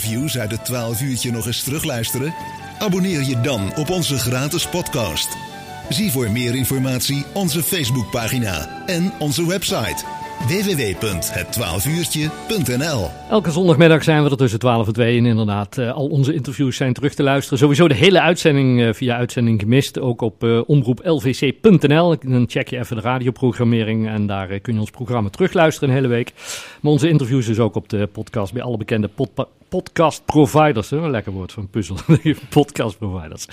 interviews uit het 12 uurtje nog eens terugluisteren? Abonneer je dan op onze gratis podcast. Zie voor meer informatie onze Facebookpagina en onze website www.het12uurtje.nl Elke zondagmiddag zijn we er tussen 12 en 2 en inderdaad uh, al onze interviews zijn terug te luisteren. Sowieso de hele uitzending uh, via uitzending gemist, ook op uh, omroeplvc.nl. Dan check je even de radioprogrammering en daar kun je ons programma terugluisteren een hele week. Maar onze interviews is ook op de podcast bij alle bekende pod podcast providers. Een lekker woord van puzzel. podcast providers.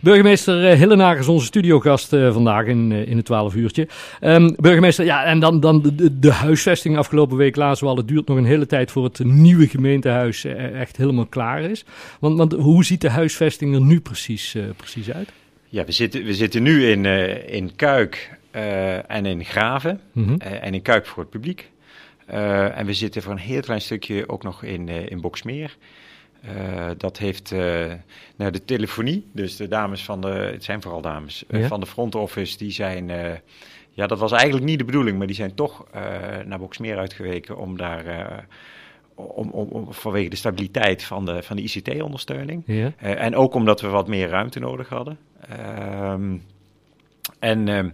Burgemeester Hillenaar is onze studiogast vandaag in, in het 12 uurtje. Um, burgemeester, ja, en dan, dan de, de huisvesting afgelopen week lazen we al. Het duurt nog een hele tijd voor het nieuwe gemeentehuis echt helemaal klaar is. Want, want hoe ziet de huisvesting er nu precies, uh, precies uit? Ja, we zitten, we zitten nu in, uh, in Kuik uh, en in Graven. Mm -hmm. en in Kuik voor het publiek. En we zitten voor een heel klein stukje ook nog in, in Boksmeer. dat heeft nou, de telefonie, dus de dames van de, het zijn vooral dames, ja? van de front office, die zijn ja, dat was eigenlijk niet de bedoeling, maar die zijn toch naar Boksmeer uitgeweken om daar. Om, om, om, vanwege de stabiliteit van de, van de ICT-ondersteuning. Ja. Uh, en ook omdat we wat meer ruimte nodig hadden. Ehm, en ehm,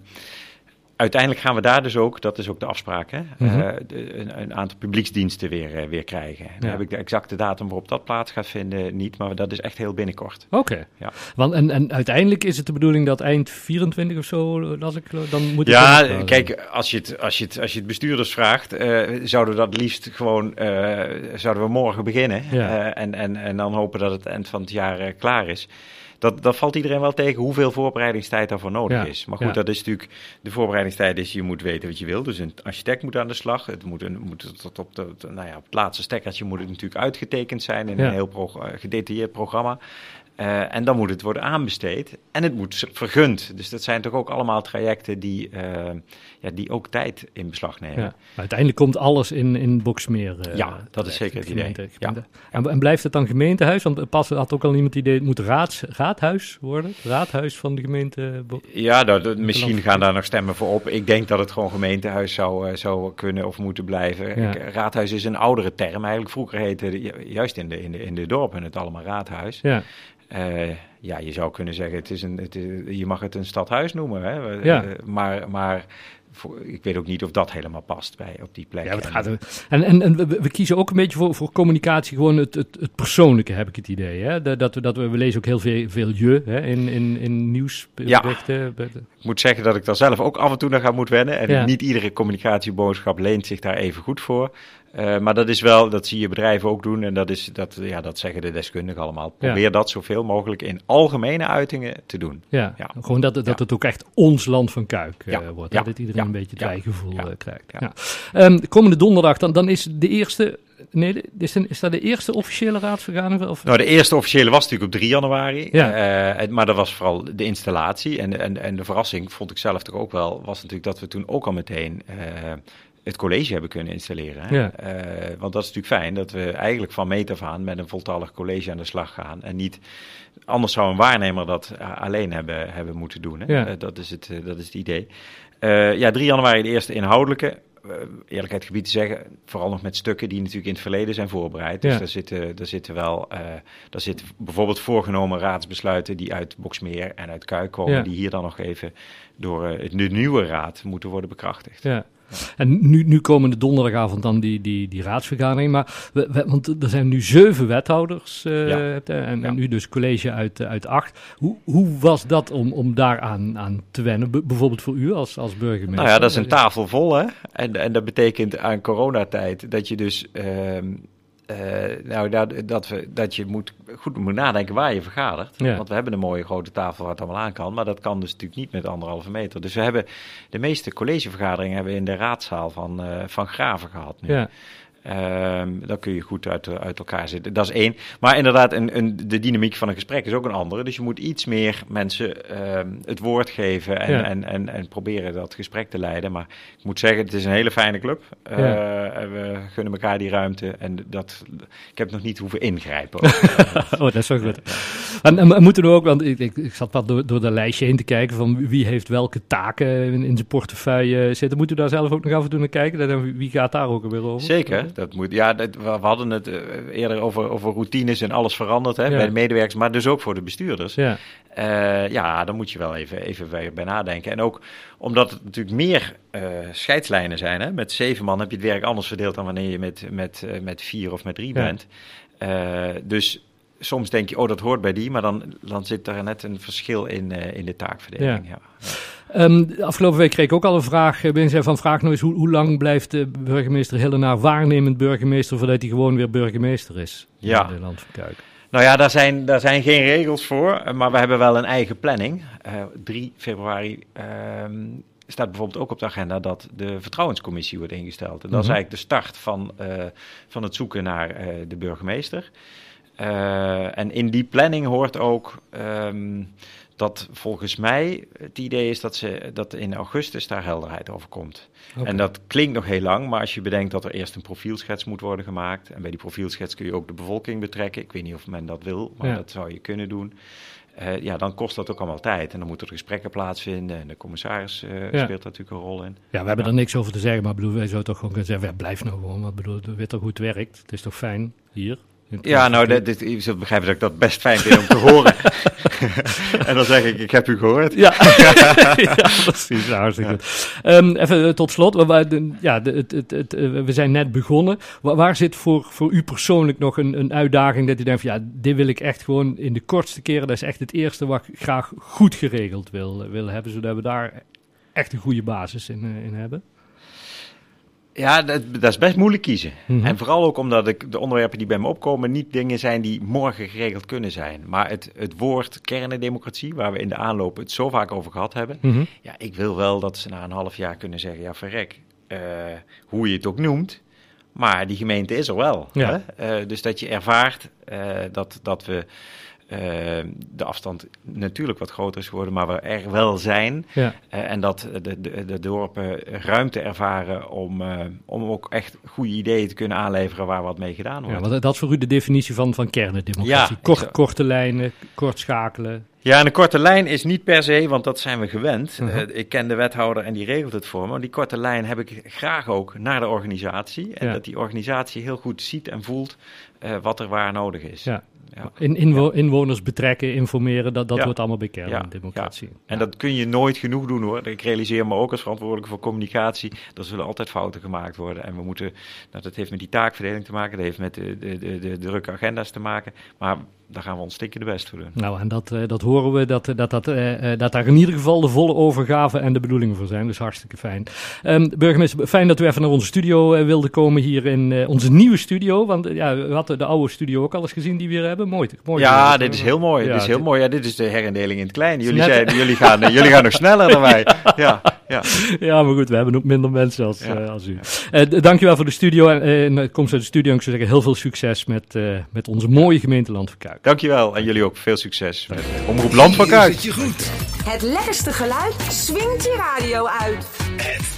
uiteindelijk gaan we daar dus ook, dat is ook de afspraak, hè, mm -hmm. uh, de, een, een, aantal publieksdiensten weer, uh, weer krijgen. Ja. Dan heb ik de exacte datum waarop dat plaats gaat vinden niet, maar dat is echt heel binnenkort. Oké. Okay. Ja. Want en, en uiteindelijk is het de bedoeling dat eind 24 of zo, als ik, dan moet Ja, kijk, als je het, als, je het, als je het bestuurders vraagt, uh, zouden we dat liefst gewoon, zouden we morgen beginnen. Ja. en, en, en dan hopen dat het eind van het jaar klaar is dat, dat valt iedereen wel tegen hoeveel voorbereidingstijd daarvoor nodig ja, is. Maar goed, ja. dat is natuurlijk, de voorbereidingstijd is, je moet weten wat je wil. Dus een architect moet aan de slag. Het moet, een, moet tot op, de, nou ja, op het laatste stekkertje moet het natuurlijk uitgetekend zijn in een heel pro, gedetailleerd programma. Uh, en dan moet het worden aanbesteed en het moet vergund. Dus dat zijn toch ook allemaal trajecten die, uh, ja, die ook tijd in beslag nemen. Ja, uiteindelijk komt alles in, in Boksmeer. Uh, ja, dat is zeker het idee. Ja. En, en, blijft het dan gemeentehuis? Want pas had ook al iemand het idee, het moet raads, raadhuis worden? Raadhuis van de gemeente? Ja, dat, dat, misschien gaan daar nog stemmen voor op. Ik denk dat het gewoon gemeentehuis zou, zou kunnen of moeten blijven. Ja. Raadhuis is een oudere term. Eigenlijk vroeger heette, juist in de, in de, in de dorpen, het allemaal raadhuis. Ja. Uh, ja, je zou kunnen zeggen, het is een, het is, je mag het een stadhuis noemen, hè? Ja. Uh, maar, maar voor, ik weet ook niet of dat helemaal past bij op die plek. Ja, het gaat er, en, en, en we, we, kiezen ook een beetje voor, voor communicatie gewoon het, het, het persoonlijke, heb ik het idee. Hè? Dat, we, dat we, we lezen ook heel veel, veel je hè? in, in, in nieuwsberichten. Ja. Ik moet zeggen dat ik daar zelf ook af en toe naar ga moeten wennen. En ja. niet iedere communicatieboodschap leent zich daar even goed voor. Uh, maar dat is wel, dat zie je bedrijven ook doen en dat, is, dat, ja, dat zeggen de deskundigen allemaal. Probeer ja. dat zoveel mogelijk in algemene uitingen te doen. Ja, ja. gewoon dat, dat ja. het ook echt ons land van Kuik uh, wordt. Dat iedereen een beetje het wijgevoel uh, krijgt. Um, komende donderdag, dan, dan is de eerste Nee, is, een, is dat de eerste officiële raadsvergadering? Of? Nou, de eerste officiële was natuurlijk op 3 januari. Ja. Uh, maar dat was vooral de installatie. En, en, en de verrassing vond ik zelf toch ook wel, was natuurlijk dat we toen ook al meteen uh, het college hebben kunnen installeren. Hè? Ja. Uh, want dat is natuurlijk fijn dat we eigenlijk van meet af aan met een voltallig college aan de slag gaan. En niet, anders zou een waarnemer dat alleen hebben, hebben moeten doen. Hè? Ja. Uh, dat, is het, dat is het idee. ja, 3 januari de eerlijkheid eerlijkheid eerlijkheid gebied te zeggen, vooral nog met stukken die natuurlijk in het verleden zijn voorbereid. Dus ja. daar, zitten, daar zitten wel, daar zitten bijvoorbeeld voorgenomen raadsbesluiten die uit Boksmeer en uit Kuik komen, die hier dan nog even door de nieuwe raad moeten worden bekrachtigd. Ja. En nu, nu komende donderdagavond dan die, die, die raadsvergadering. Maar we, we, want er zijn nu zeven wethouders uh, ja. en, nu dus college uit, uit acht. Hoe, hoe was dat om, om daaraan aan te wennen? B bijvoorbeeld voor u als, als burgemeester? Nou ja, dat is een tafel vol hè. En, en dat betekent aan coronatijd dat je dus... Uh, uh, nou, dat, dat, we, dat je moet, goed moet nadenken waar je vergadert. Ja. Want we hebben een mooie grote tafel waar het allemaal aan kan. Maar dat kan dus natuurlijk niet met anderhalve meter. Dus we hebben de meeste collegevergaderingen hebben we in de raadzaal van, uh, van Graven gehad nu. Ja. Um, dan kun je goed uit, uit elkaar zitten. Dat is één. Maar inderdaad, een, een, de dynamiek van een gesprek is ook een andere. Dus je moet iets meer mensen um, het woord geven en, ja. en, en, en, proberen dat gesprek te leiden. Maar ik moet zeggen, het is een hele fijne club. Ja. Uh, we gunnen elkaar die ruimte. En dat, ik heb nog niet hoeven ingrijpen. oh, dat is wel goed. En, moeten we ook, want ik, ik, ik zat wat door, door dat lijstje heen te kijken van wie heeft welke taken in, in zijn portefeuille zitten. Moeten we daar zelf ook nog af en toe naar kijken? Dan, wie gaat daar ook weer over? Zeker, dat moet. Ja, dat, we hadden het eh, eerder over, over routines en alles veranderd hè, bij de medewerkers, maar dus ook voor de bestuurders. Ja, uh, ja dan moet je wel even, even bij, nadenken. En ook omdat het natuurlijk meer uh, scheidslijnen zijn. Hè? Met zeven man heb je het werk anders verdeeld dan wanneer je met, met, met vier of met drie bent. dus soms denk je, oh, dat hoort bij die, maar dan, dan zit daar net een verschil in, in de taakverdeling. Ja. ja. Um, afgelopen week kreeg ik ook al een vraag eh, binnen van vraag nou eens hoe, hoe lang blijft de burgemeester Hillenaar waarnemend burgemeester voordat hij gewoon weer burgemeester is ja. in Land van Kuik? Nou ja, daar zijn, daar zijn geen regels voor, eh, maar we hebben wel een eigen planning. Uh, 3 februari ehm, staat bijvoorbeeld ook op de agenda dat de vertrouwenscommissie wordt ingesteld. En dat is mhm. eigenlijk de start van, uh, van het zoeken naar de burgemeester. Uh, en in die planning hoort ook um, dat volgens mij het idee is dat, ze, dat in augustus daar helderheid over komt. Okay. En dat klinkt nog heel lang, maar als je bedenkt dat er eerst een profielschets moet worden gemaakt. En bij die profielschets kun je ook de bevolking betrekken. Ik weet niet of men dat wil, maar ja. dat zou je kunnen doen. Uh, ja, dan kost dat ook allemaal tijd. En dan moeten er gesprekken plaatsvinden. En de commissaris uh, ja. speelt natuurlijk een rol in. Ja, we hebben er niks over te zeggen. Maar bedoel, wij zouden toch gewoon kunnen zeggen: ja, blijf nou gewoon. Want bedoel, weet toch hoe het werkt? Het is toch fijn hier? Ja, nou, dit, dit, je zult begrijpen dat ik dat best fijn vind om te horen. en dan zeg ik, ik heb u gehoord. Ja, ja precies. Hartstikke ja. Um, even eh, tot slot. We, ja, het, het, het, eh, we zijn net begonnen. Waar, waar, zit voor, voor u persoonlijk nog een, een uitdaging dat u denkt van, ja, dit wil ik echt gewoon in de kortste keren. Dat is echt het eerste wat ik graag goed geregeld wil, wil hebben, zodat we daar echt een goede basis in, in hebben? Ja, dat, dat, is best moeilijk kiezen. Mhm. En vooral ook omdat ik, de onderwerpen die bij me opkomen niet dingen zijn die morgen geregeld kunnen zijn. Maar het, het woord kernendemocratie, waar we in de aanloop het zo vaak over gehad hebben. Mhm. Ja, ik wil wel dat ze na een half jaar kunnen zeggen, ja verrek, uh, hoe je het ook noemt. Maar die gemeente is er wel. Ja. Hè? Uh, dus dat je ervaart uh, dat, dat we de afstand natuurlijk wat groter is geworden, maar we er wel zijn. Ja. Uh, en dat de, de, de, dorpen ruimte ervaren om, uh, om ook echt goede ideeën te kunnen aanleveren waar wat mee gedaan wordt. Ja, want dat is voor u de definitie van, van kernendemocratie. Ja, Kort, korte lijnen, kort schakelen. Ja, en een korte lijn is niet per se, want dat zijn we gewend. -huh. ik ken de wethouder en die regelt het voor me. Maar die korte lijn heb ik graag ook naar de organisatie. En ja. dat die organisatie heel goed ziet en voelt wat er waar nodig is. Ja. Ja. In, inwo inwoners betrekken, informeren, dat, dat ja. wordt allemaal bekend ja. in democratie. En dat kun je nooit genoeg doen hoor. Ik realiseer me ook als verantwoordelijke voor communicatie, er zullen altijd fouten gemaakt worden. En we moeten, nou, dat heeft met die taakverdeling te maken, dat heeft met de, de, de, de drukke agenda's te maken. Maar daar gaan we ons stikken de best voor doen. Nou, en dat, uh, dat horen we, dat, dat, dat, uh, dat daar in ieder geval de volle overgave en de bedoelingen voor zijn. Dus hartstikke fijn. Um, burgemeester, fijn dat u even naar onze studio wilde komen hier in onze nieuwe studio. Want ja, we hadden de oude studio ook al eens gezien die we hier hebben. Mooi, mooi Ja, dit is heel mooi. Ja, dit is heel mooi. Ja, dit is de herindeling in het klein. Jullie, jullie, gaan, jullie gaan nog sneller dan wij. Ja, ja. ja, maar goed, we hebben ook minder mensen als, ja. als u. Ja. dankjewel voor de studio en uh, komst uit de studio. Ik zou zeggen, heel veel succes met, met onze mooie gemeente Land van Kuik. Dankjewel en jullie ook veel succes met Omroep Land van Kuik. Het lekkerste geluid swingt je radio uit.